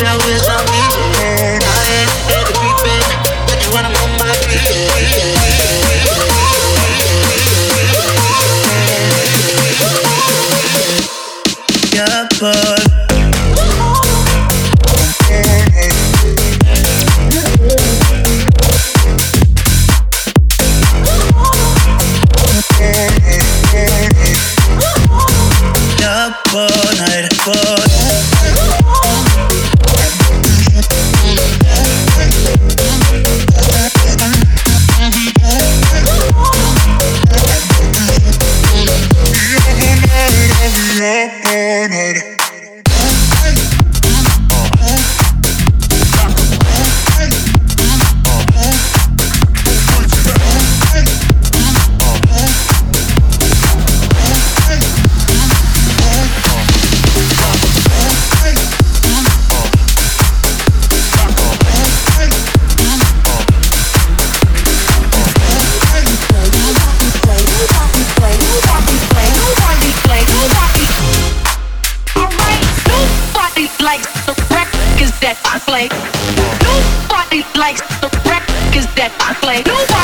showers way.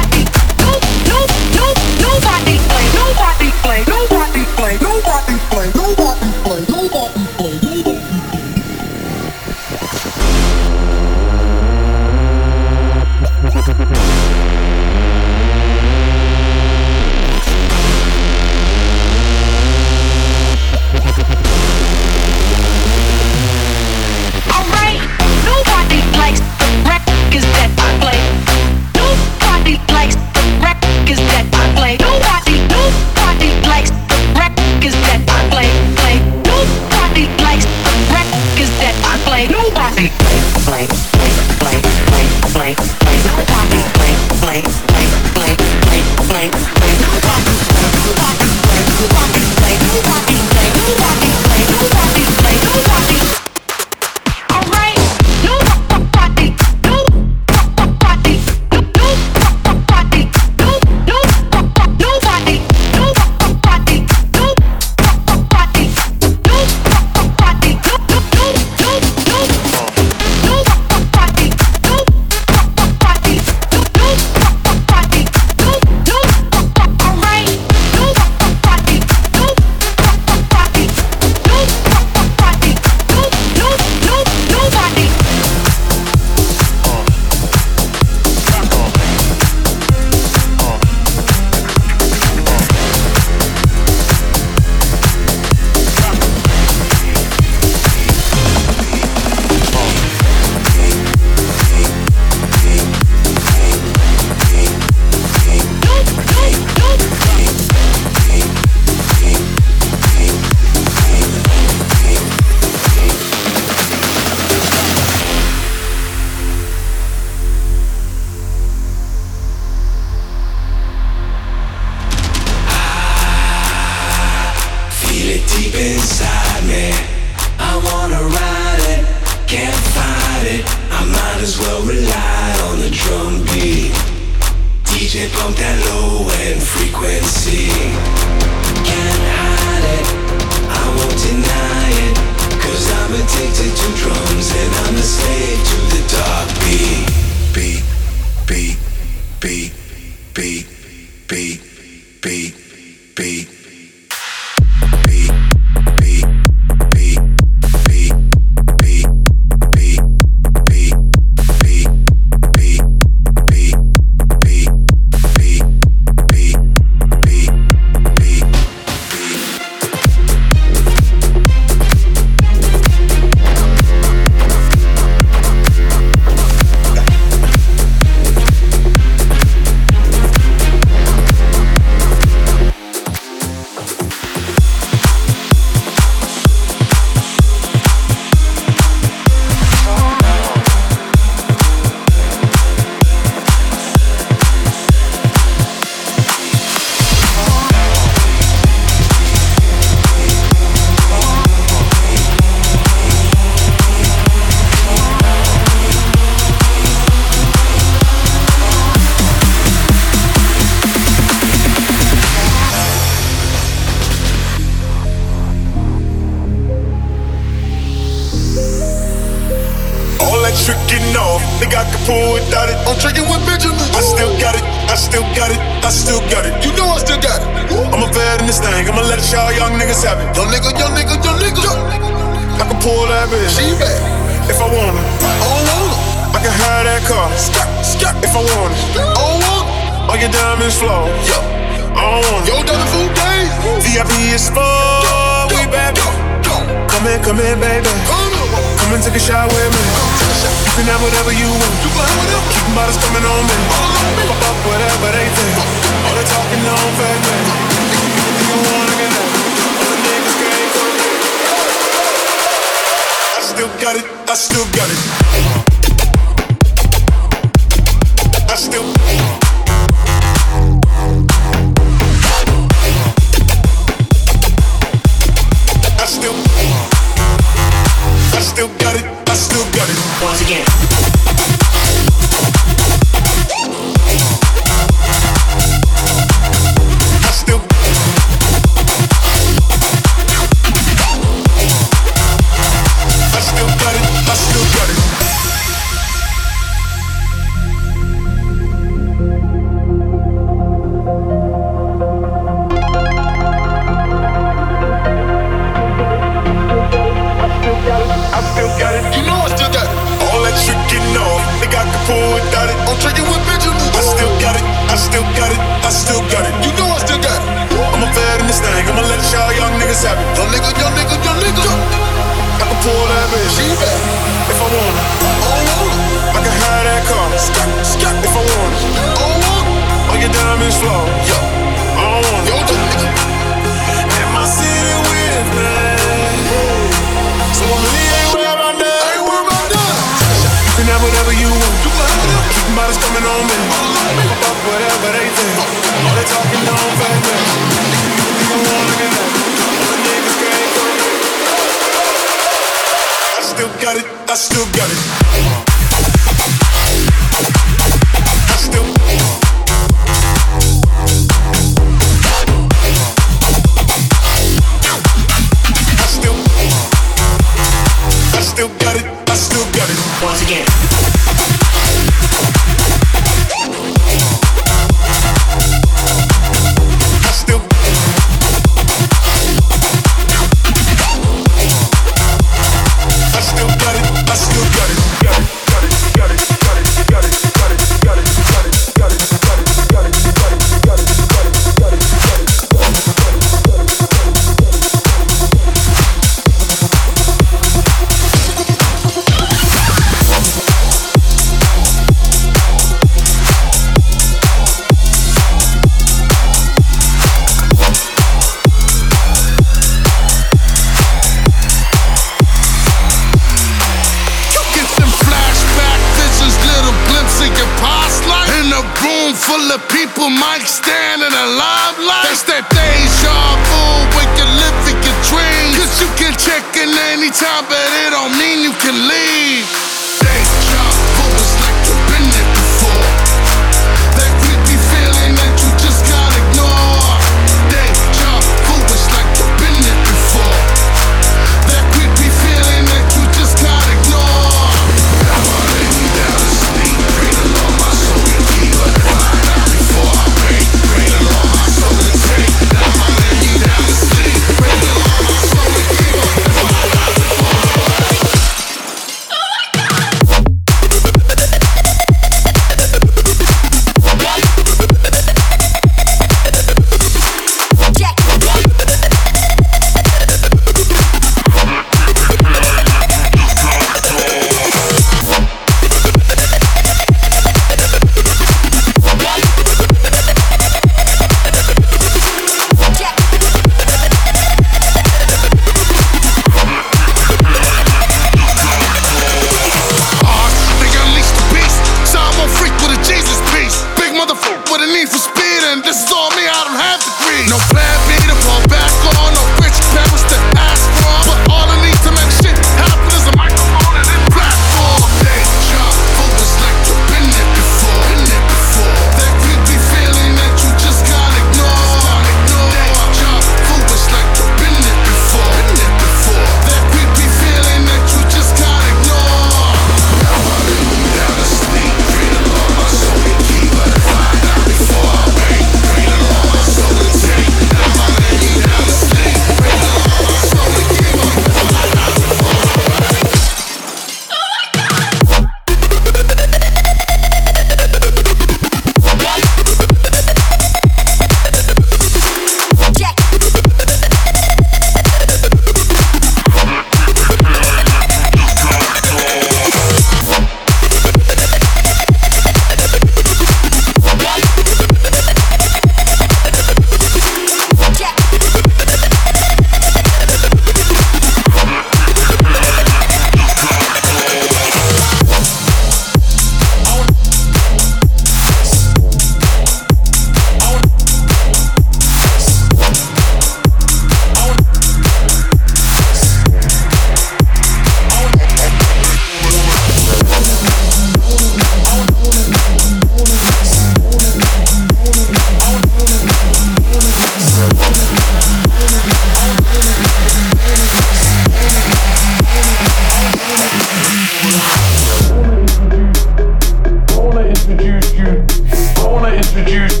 introduce.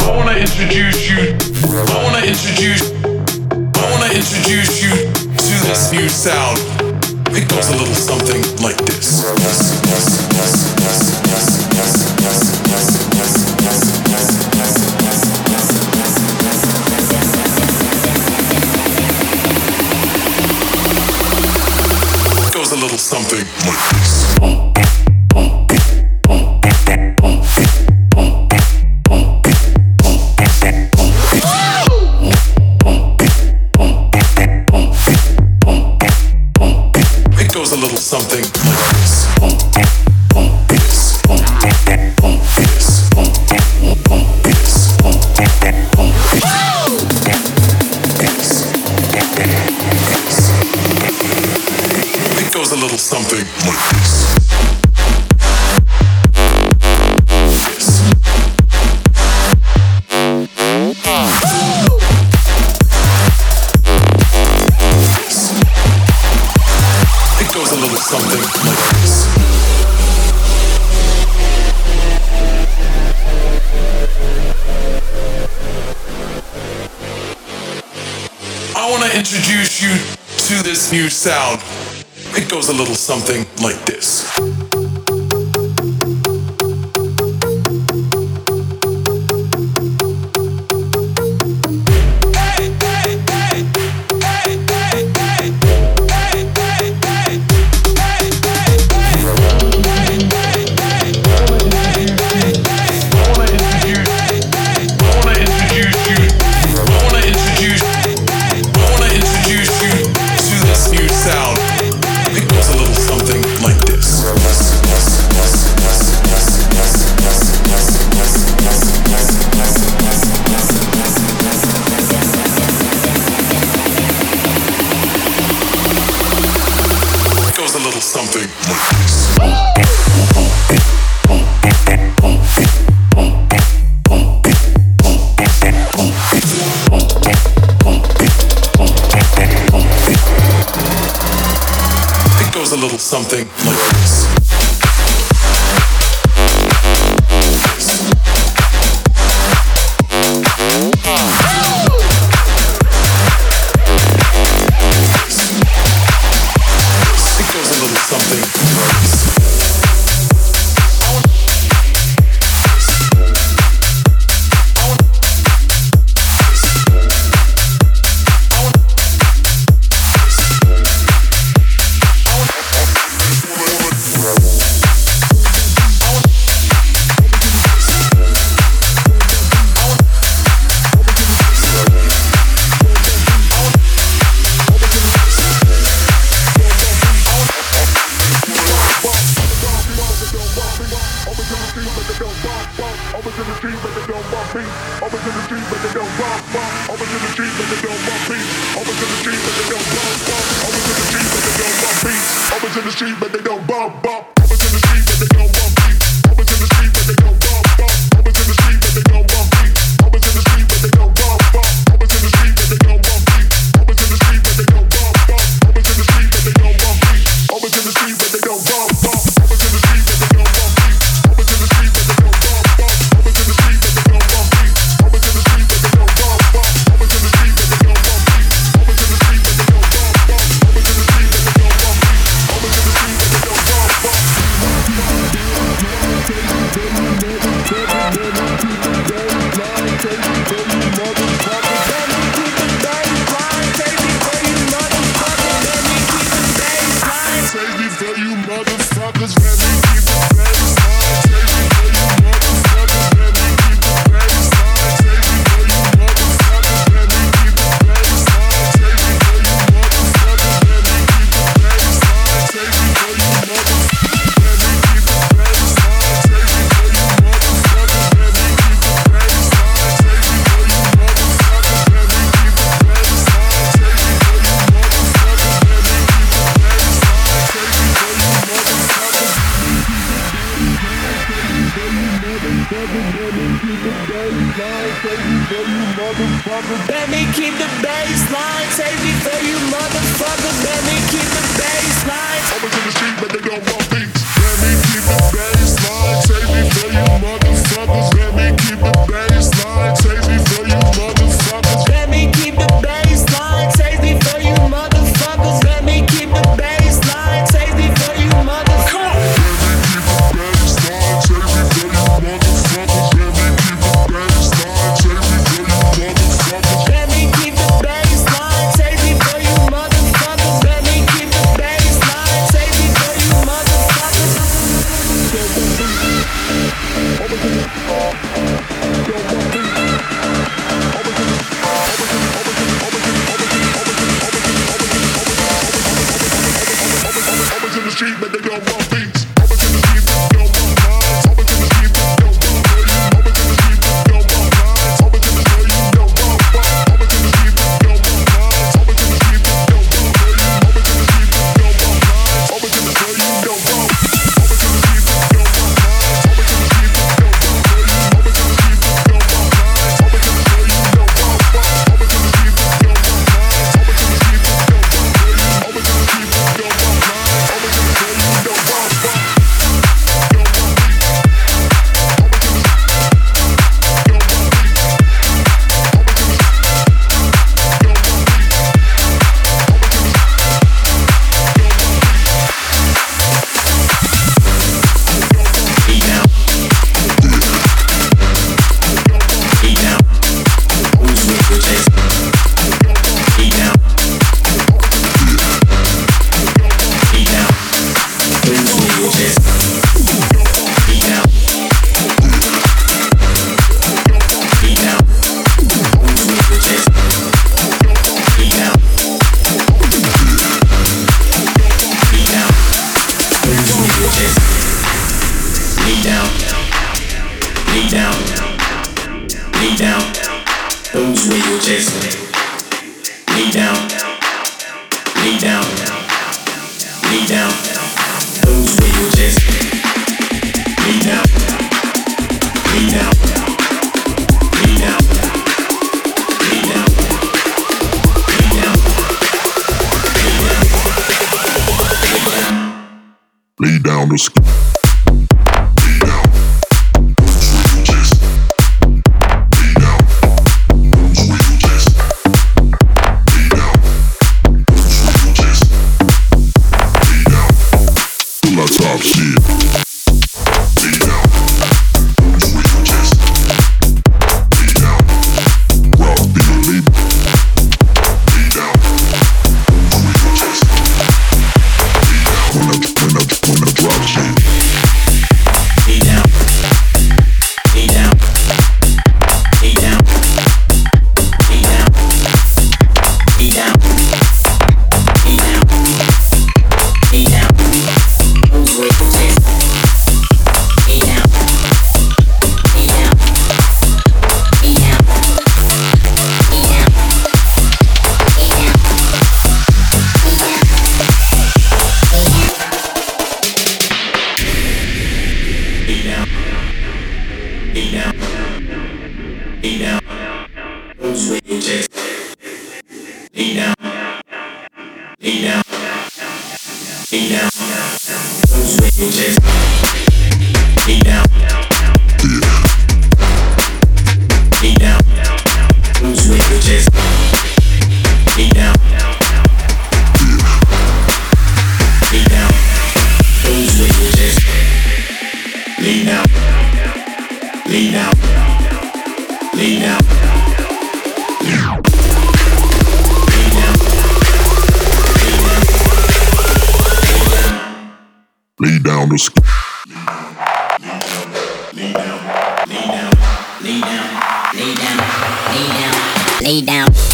I wanna introduce you. I wanna introduce. I wanna introduce you to this new sound. It goes a little something. something sound down to sk- lay down, lay down, lay down, lay down, lay down, lay down.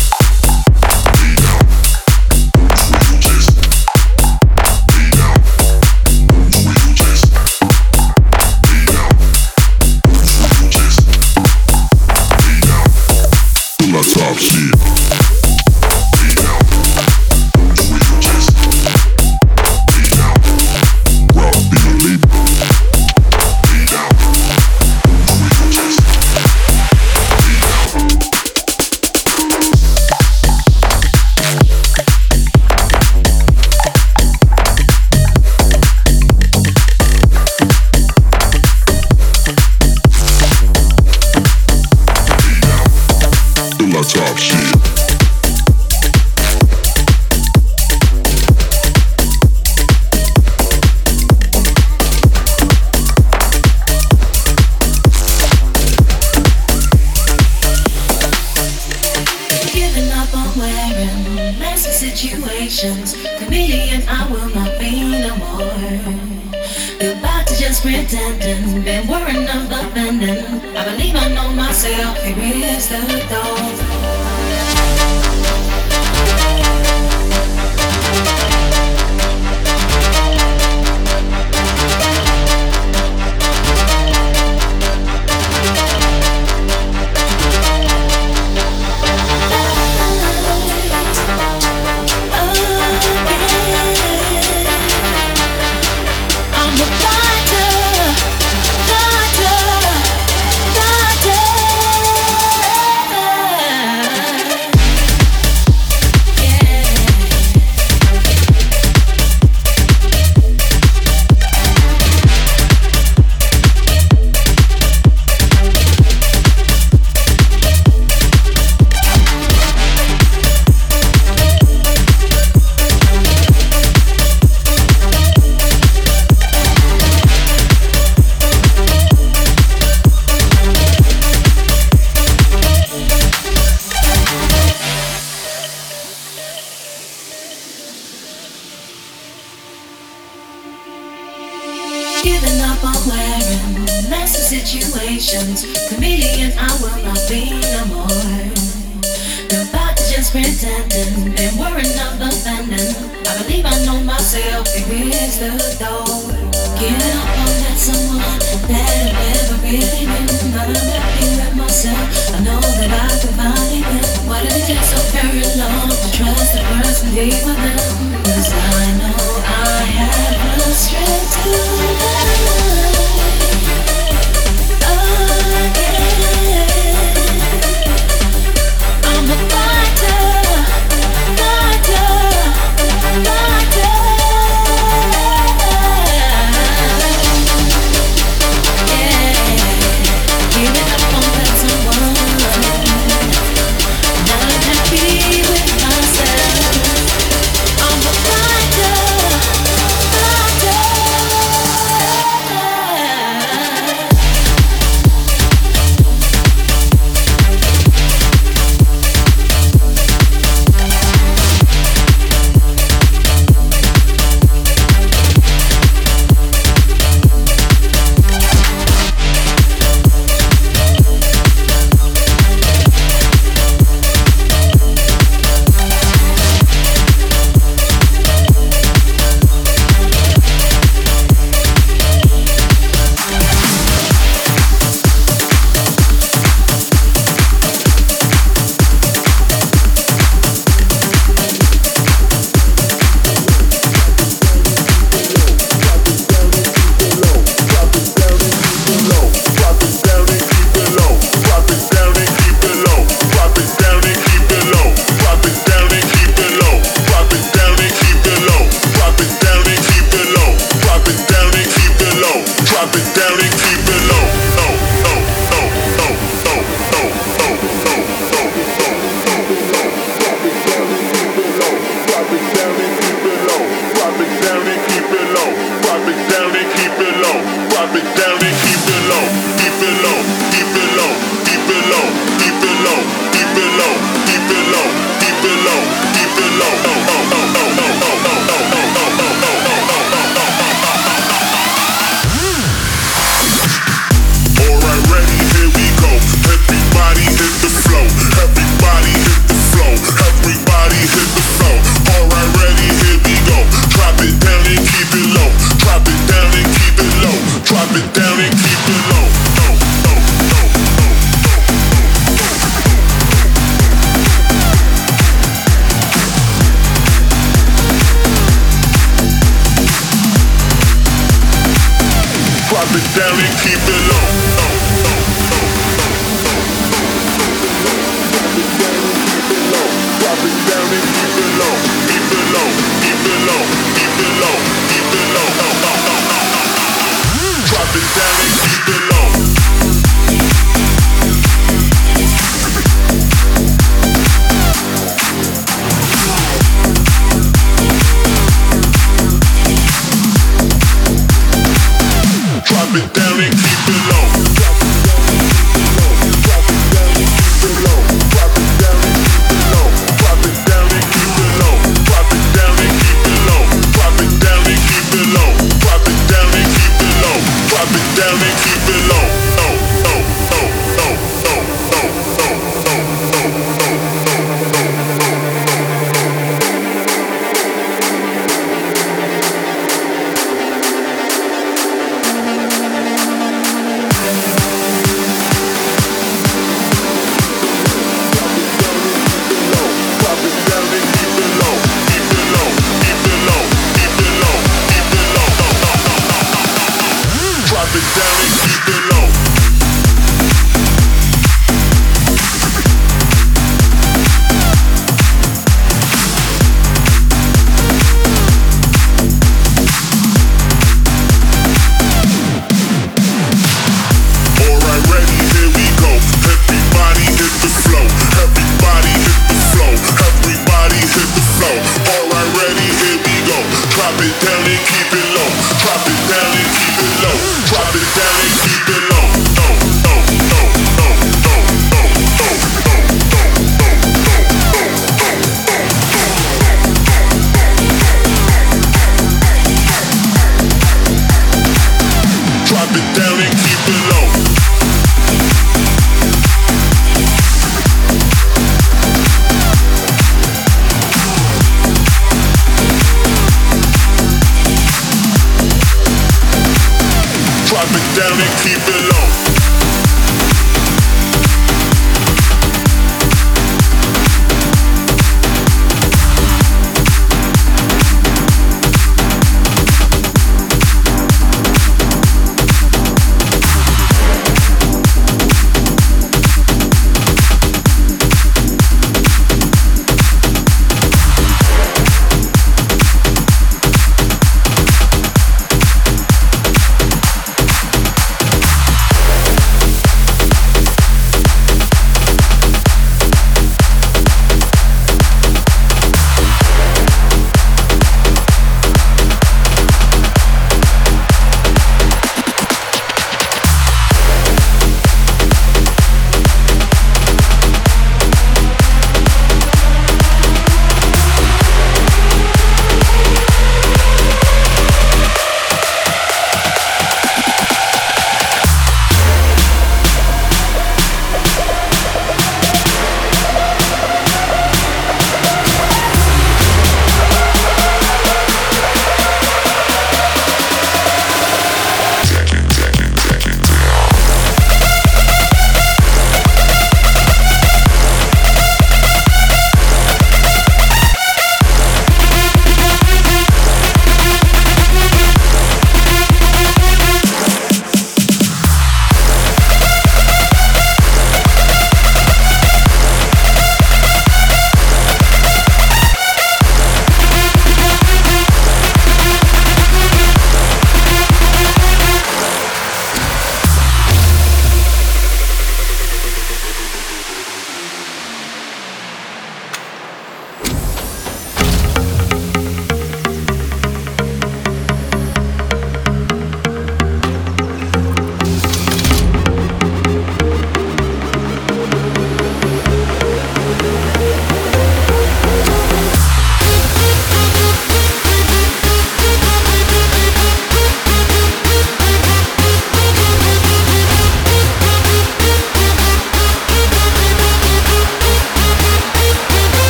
it down and keep it low. Drop it down and keep it low, keep it low, keep it low, keep it low, keep it low. Drop it down and keep it low.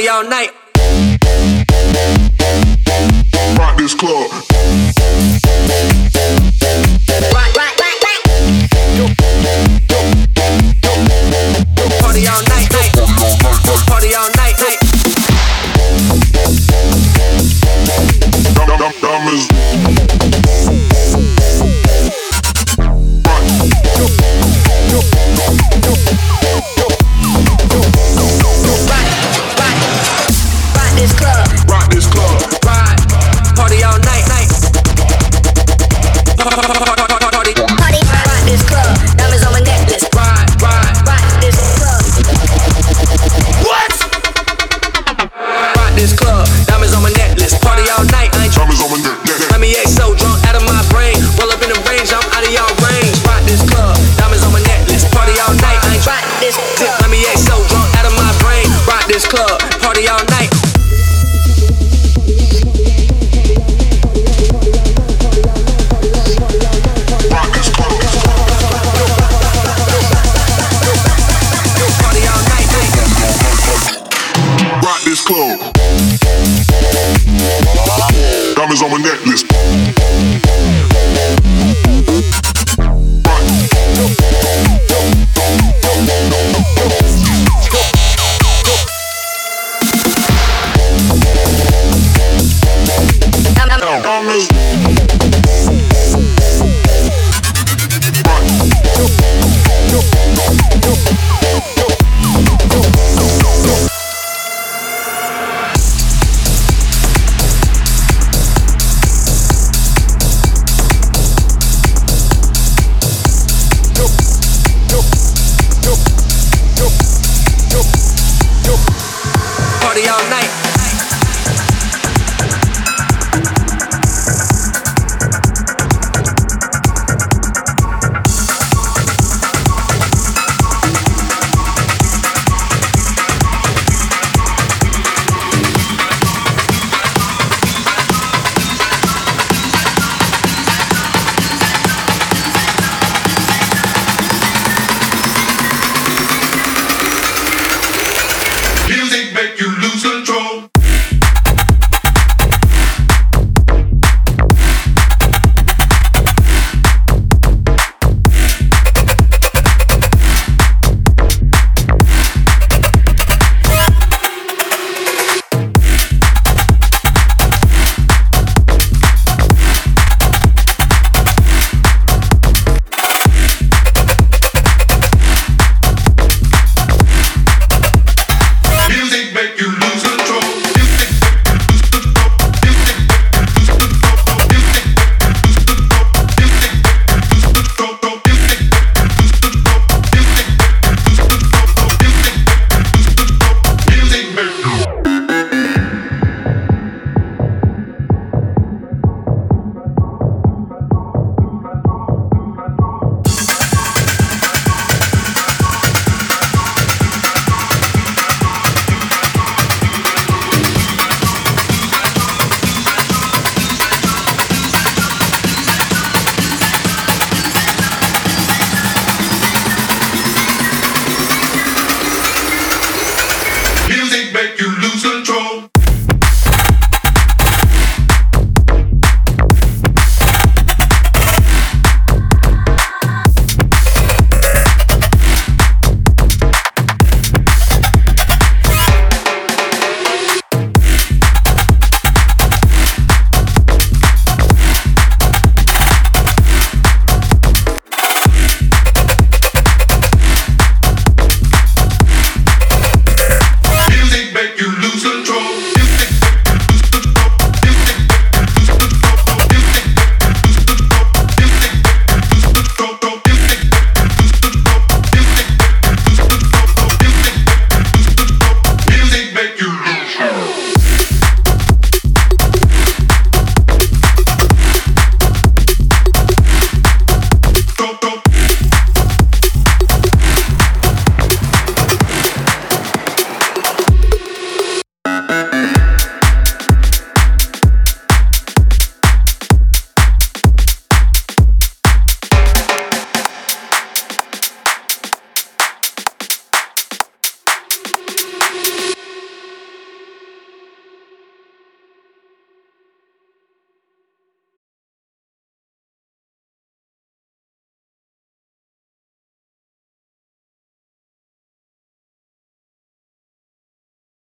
Party all night.